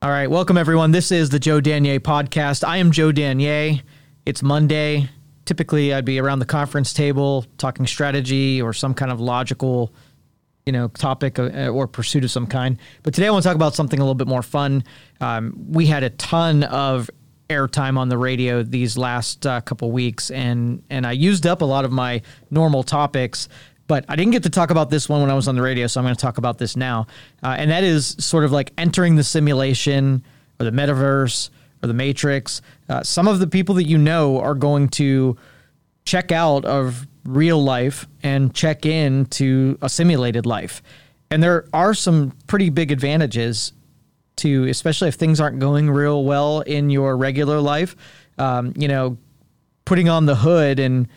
All right, welcome everyone. This is the Joe Danier podcast. I am Joe Danier. It's Monday. Typically, I'd be around the conference table talking strategy or some kind of logical, you know, topic uh, or pursuit of some kind. But today, I want to talk about something a little bit more fun. Um, we had a ton of airtime on the radio these last uh, couple weeks, and and I used up a lot of my normal topics. But I didn't get to talk about this one when I was on the radio, so I'm going to talk about this now. Uh, and that is sort of like entering the simulation or the metaverse or the matrix. Uh, some of the people that you know are going to check out of real life and check in to a simulated life. And there are some pretty big advantages to, especially if things aren't going real well in your regular life. Um, you know, putting on the hood and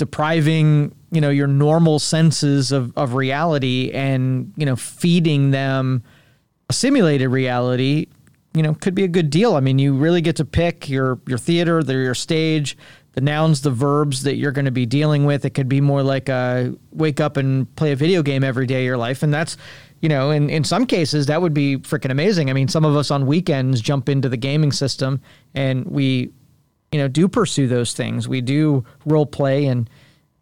depriving you know your normal senses of, of reality and you know feeding them a simulated reality you know could be a good deal. I mean you really get to pick your your theater your stage the nouns the verbs that you're going to be dealing with. It could be more like a wake up and play a video game every day of your life. And that's you know in, in some cases that would be freaking amazing. I mean some of us on weekends jump into the gaming system and we you know do pursue those things. We do role play and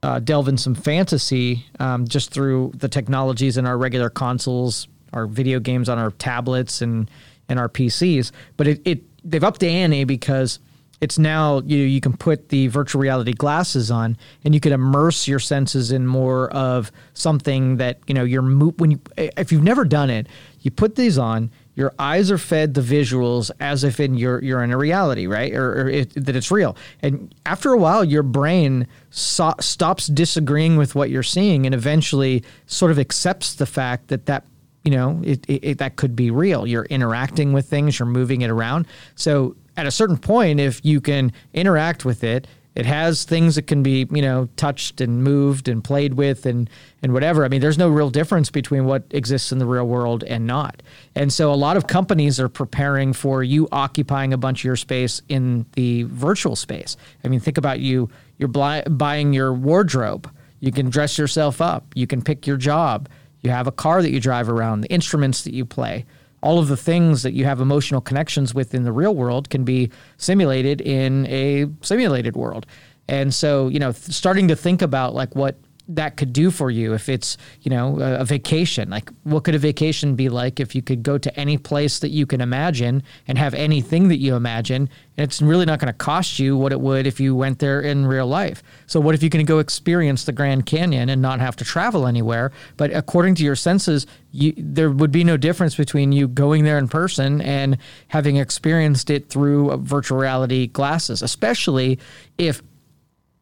uh, delve in some fantasy um, just through the technologies in our regular consoles, our video games on our tablets and and our PCs. But it, it they've upped the ante because it's now you you can put the virtual reality glasses on and you can immerse your senses in more of something that you know you're when you if you've never done it you put these on your eyes are fed the visuals as if in you're you're in a reality, right? Or, or it, that it's real. And after a while, your brain so, stops disagreeing with what you're seeing, and eventually sort of accepts the fact that that you know it, it, it that could be real. You're interacting with things, you're moving it around. So at a certain point, if you can interact with it it has things that can be, you know, touched and moved and played with and and whatever. I mean, there's no real difference between what exists in the real world and not. And so a lot of companies are preparing for you occupying a bunch of your space in the virtual space. I mean, think about you you're buying your wardrobe. You can dress yourself up. You can pick your job. You have a car that you drive around, the instruments that you play all of the things that you have emotional connections with in the real world can be simulated in a simulated world. And so, you know, starting to think about like what that could do for you if it's you know a, a, vacation. Like what could a vacation be like if you could go to any place that you can imagine and have anything that you imagine? And it's really not going to cost you what it would if you went there in real life. So what if you can go experience the grand canyon and not have to travel anywhere? But according to your senses you, there would be no difference between you going there in person and having experienced it through uh, virtual reality glasses especially if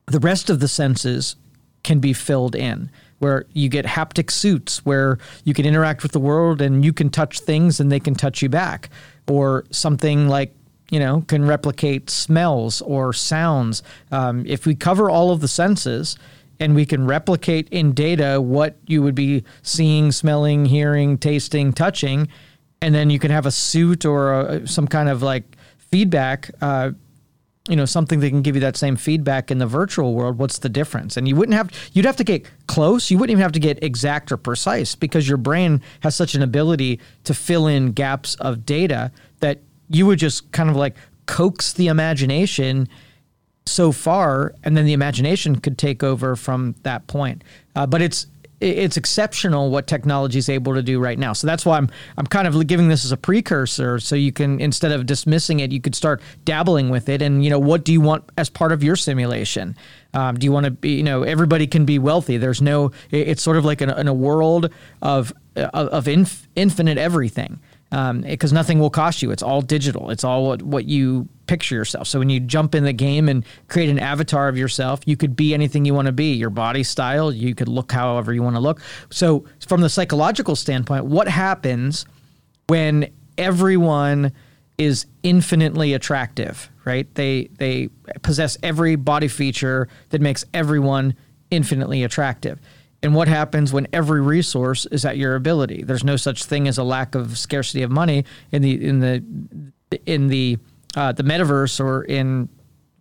the rest of the senses can be filled in where you get haptic suits where you can interact with the world and you can touch things and they can touch you back. Or something like you know can replicate smells or sounds. Um, if we cover all of the senses and we can replicate in data what you would be seeing smelling hearing tasting touching and then you can have a suit or a, some kind of like feedback uh, you know something that can give you that same feedback in the virtual world what's the difference? And you wouldn't have you'd have to get close. You wouldn't even have to get exact or precise because your brain has such an ability to fill in gaps of data that you would just kind of like coax the imagination so far and then the imagination could take over from that point. Uh, but it's it's exceptional what technology is able to do right now. So that's why I'm I'm kind of giving this as a precursor, so you can instead of dismissing it, you could start dabbling with it. And you know, what do you want as part of your simulation? Um, do you want to be? You know, everybody can be wealthy. There's no. It's sort of like in a, in a world of of, of inf, infinite everything because um, nothing will cost you. It's all digital. It's all what, what you picture yourself. So when you jump in the game and create an avatar of yourself, you could be anything you want to be. Your body style, you could look however you want to look. So from the psychological standpoint, what happens when everyone is infinitely attractive, right? They they possess every body feature that makes everyone infinitely attractive and what happens when every resource is at your ability. There's no such thing as a lack of scarcity of money in the in the in the uh, the metaverse or in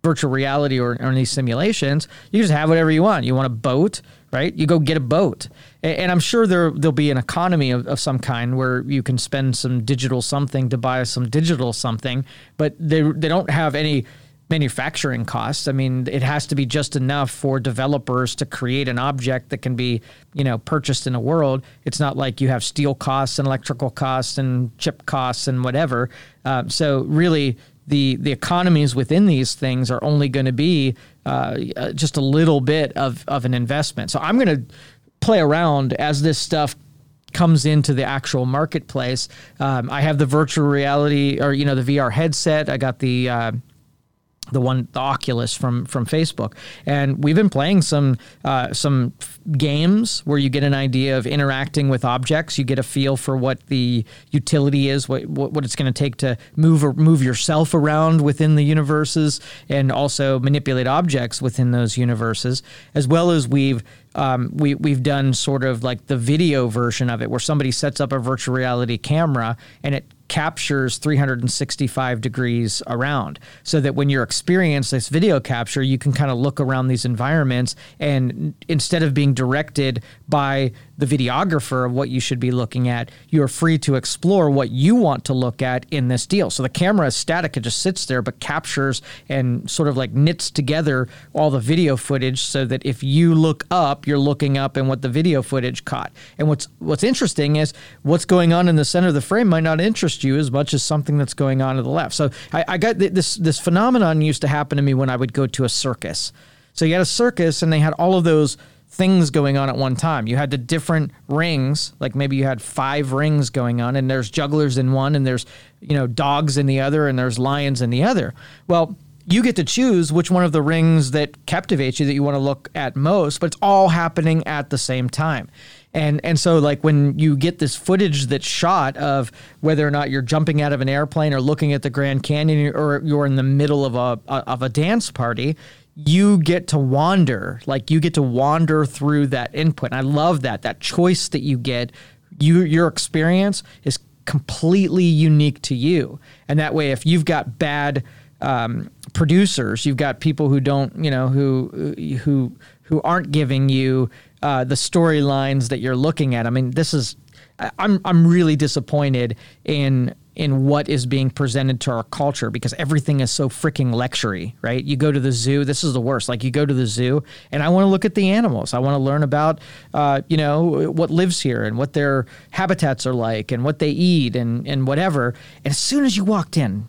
virtual reality or, or in these simulations. You just have whatever you want. You want a boat, right? You go get a boat. And I'm sure there there'll be an economy of, of some kind where you can spend some digital something to buy some digital something, but they they don't have any manufacturing costs. I mean, it has to be just enough for developers to create an object that can be, you know, purchased in the world. It's not like you have steel costs and electrical costs and chip costs and whatever. Uh, so really, the the economies within these things are only going to be uh, uh, just a little bit of of an investment. So I'm going to play around as this stuff comes into the actual marketplace. Um, I have the virtual reality or you know the VR headset. I got the uh, the one the Oculus from from Facebook, and we've been playing some uh, some games where you get an idea of interacting with objects. You get a feel for what the utility is, what what, what it's going to take to move or move yourself around within the universes, and also manipulate objects within those universes, as well as we've um, we we've done sort of like the video version of it, where somebody sets up a virtual reality camera and it captures 365 degrees around so that when you're experiencing this video capture you can kind of look around these environments and instead of being directed by the videographer of what you should be looking at you're free to explore what you want to look at in this deal. So the camera is static it just sits there but captures and sort of like knits together all the video footage so that if you look up you're looking up and what the video footage caught. And what's what's interesting is what's going on in the center of the frame might not interest interest you as much as something that's going on to the left. So I, I got this this phenomenon used to happen to me when I would go to a circus. So you had a circus and they had all of those things going on at one time. You had the different rings, like maybe you had five rings going on, and there's jugglers in one, and there's you know dogs in the other, and there's lions in the other. Well, you get to choose which one of the rings that captivates you that you want to look at most, but it's all happening at the same time. And and so like when you get this footage that's shot of whether or not you're jumping out of an airplane or looking at the Grand Canyon or you're in the middle of a of a dance party, you get to wander. Like you get to wander through that input. And I love that. That choice that you get, you your experience is completely unique to you. And that way if you've got bad um, producers, you've got people who don't, you know, who who who aren't giving you uh, the storylines that you're looking at. I mean, this is I'm I'm really disappointed in in what is being presented to our culture because everything is so freaking lectury, right? You go to the zoo. This is the worst. Like you go to the zoo, and I want to look at the animals. I want to learn about, uh, you know, what lives here and what their habitats are like and what they eat and and whatever. And as soon as you walked in,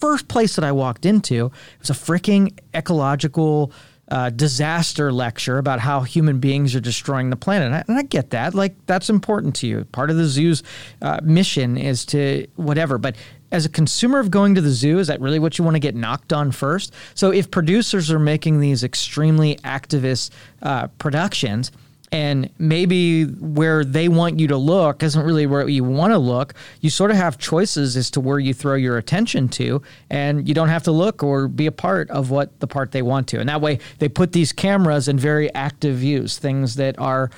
first place that I walked into it was a freaking ecological uh, disaster lecture about how human beings are destroying the planet. And I, and I, get that. Like, that's important to you. Part of the zoo's uh, mission is to whatever. But as a consumer of going to the zoo, is that really what you want to get knocked on first? So if producers are making these extremely activist uh, productions, and maybe where they want you to look isn't really where you want to look. You sort of have choices as to where you throw your attention to, and you don't have to look or be a part of what the part they want to. And that way, they put these cameras in very active views, things that are,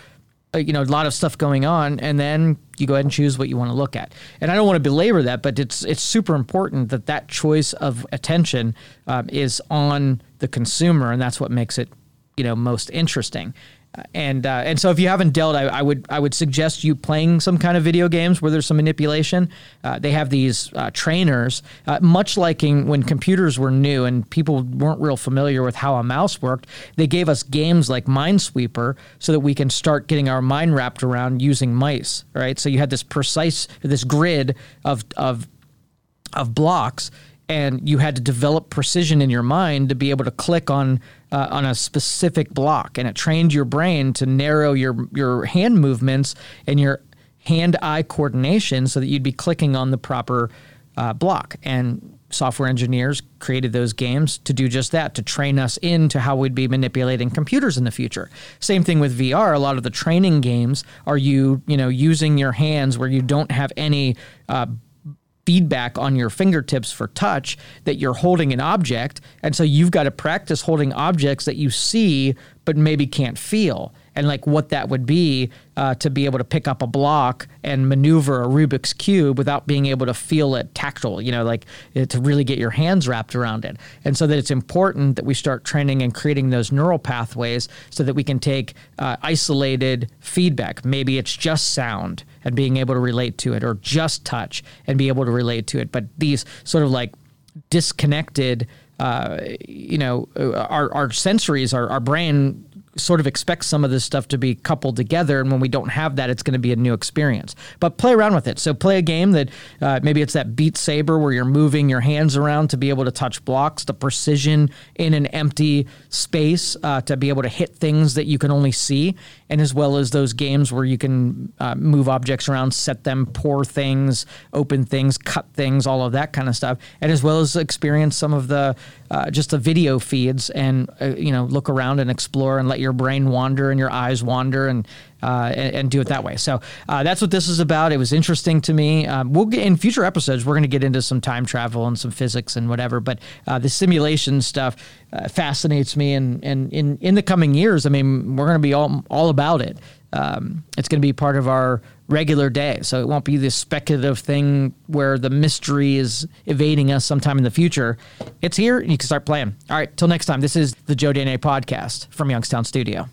uh, you know, a lot of stuff going on, and then you go ahead and choose what you want to look at. And I don't want to belabor that, but it's it's super important that that choice of attention um, is on the consumer, and that's what makes it, you know, most interesting and uh, and so if you haven't dealt, I, I, would I would suggest you playing some kind of video games where there's some manipulation. Uh, they have these uh, trainers, uh, much like when computers were new and people weren't real familiar with how a mouse worked. They gave us games like Minesweeper so that we can start getting our mind wrapped around using mice. Right, so you had this precise this grid of of of blocks and you had to develop precision in your mind to be able to click on uh, on a specific block, and it trained your brain to narrow your your hand movements and your hand eye coordination so that you'd be clicking on the proper uh, block. And software engineers created those games to do just that to train us into how we'd be manipulating computers in the future same thing with vr a lot of the training games are you you know using your hands where you don't have any uh, feedback on your fingertips for touch that you're holding an object. And so you've got to practice holding objects that you see but maybe can't feel. And like what that would be uh, to be able to pick up a block and maneuver a Rubik's cube without being able to feel it tactile, you know, like uh, to really get your hands wrapped around it. And so that it's important that we start training and creating those neural pathways so that we can take uh, isolated feedback. Maybe it's just sound and being able to relate to it, or just touch and be able to relate to it. But these sort of like disconnected, uh, you know, uh, our, our sensories, our, our brain sort of expect some of this stuff to be coupled together. And when we don't have that, it's going to be a new experience. But play around with it. So play a game that uh, maybe it's that Beat Saber where you're moving your hands around to be able to touch blocks, the precision in an empty space uh, to be able to hit things that you can only see, and as well as those games where you can uh, move objects around, set them, pour things, open things, cut things, all of that kind of stuff, and as well as experience some of the uh, just the video feeds and uh, you know look around and explore and let your brain wander and your eyes wander and uh, and, and, do it that way. So uh, that's what this is about. It was interesting to me. Um, we'll get in future episodes. We're going to get into some time travel and some physics and whatever. But uh, the simulation stuff uh, fascinates me, and and in in the coming years, I mean, we're going to be all all about it. Um, it's going to be part of our regular day. So it won't be this speculative thing where the mystery is evading us sometime in the future. It's here. and You can start playing. All right. Till next time. This is the Joe Danier podcast from Youngstown Studio.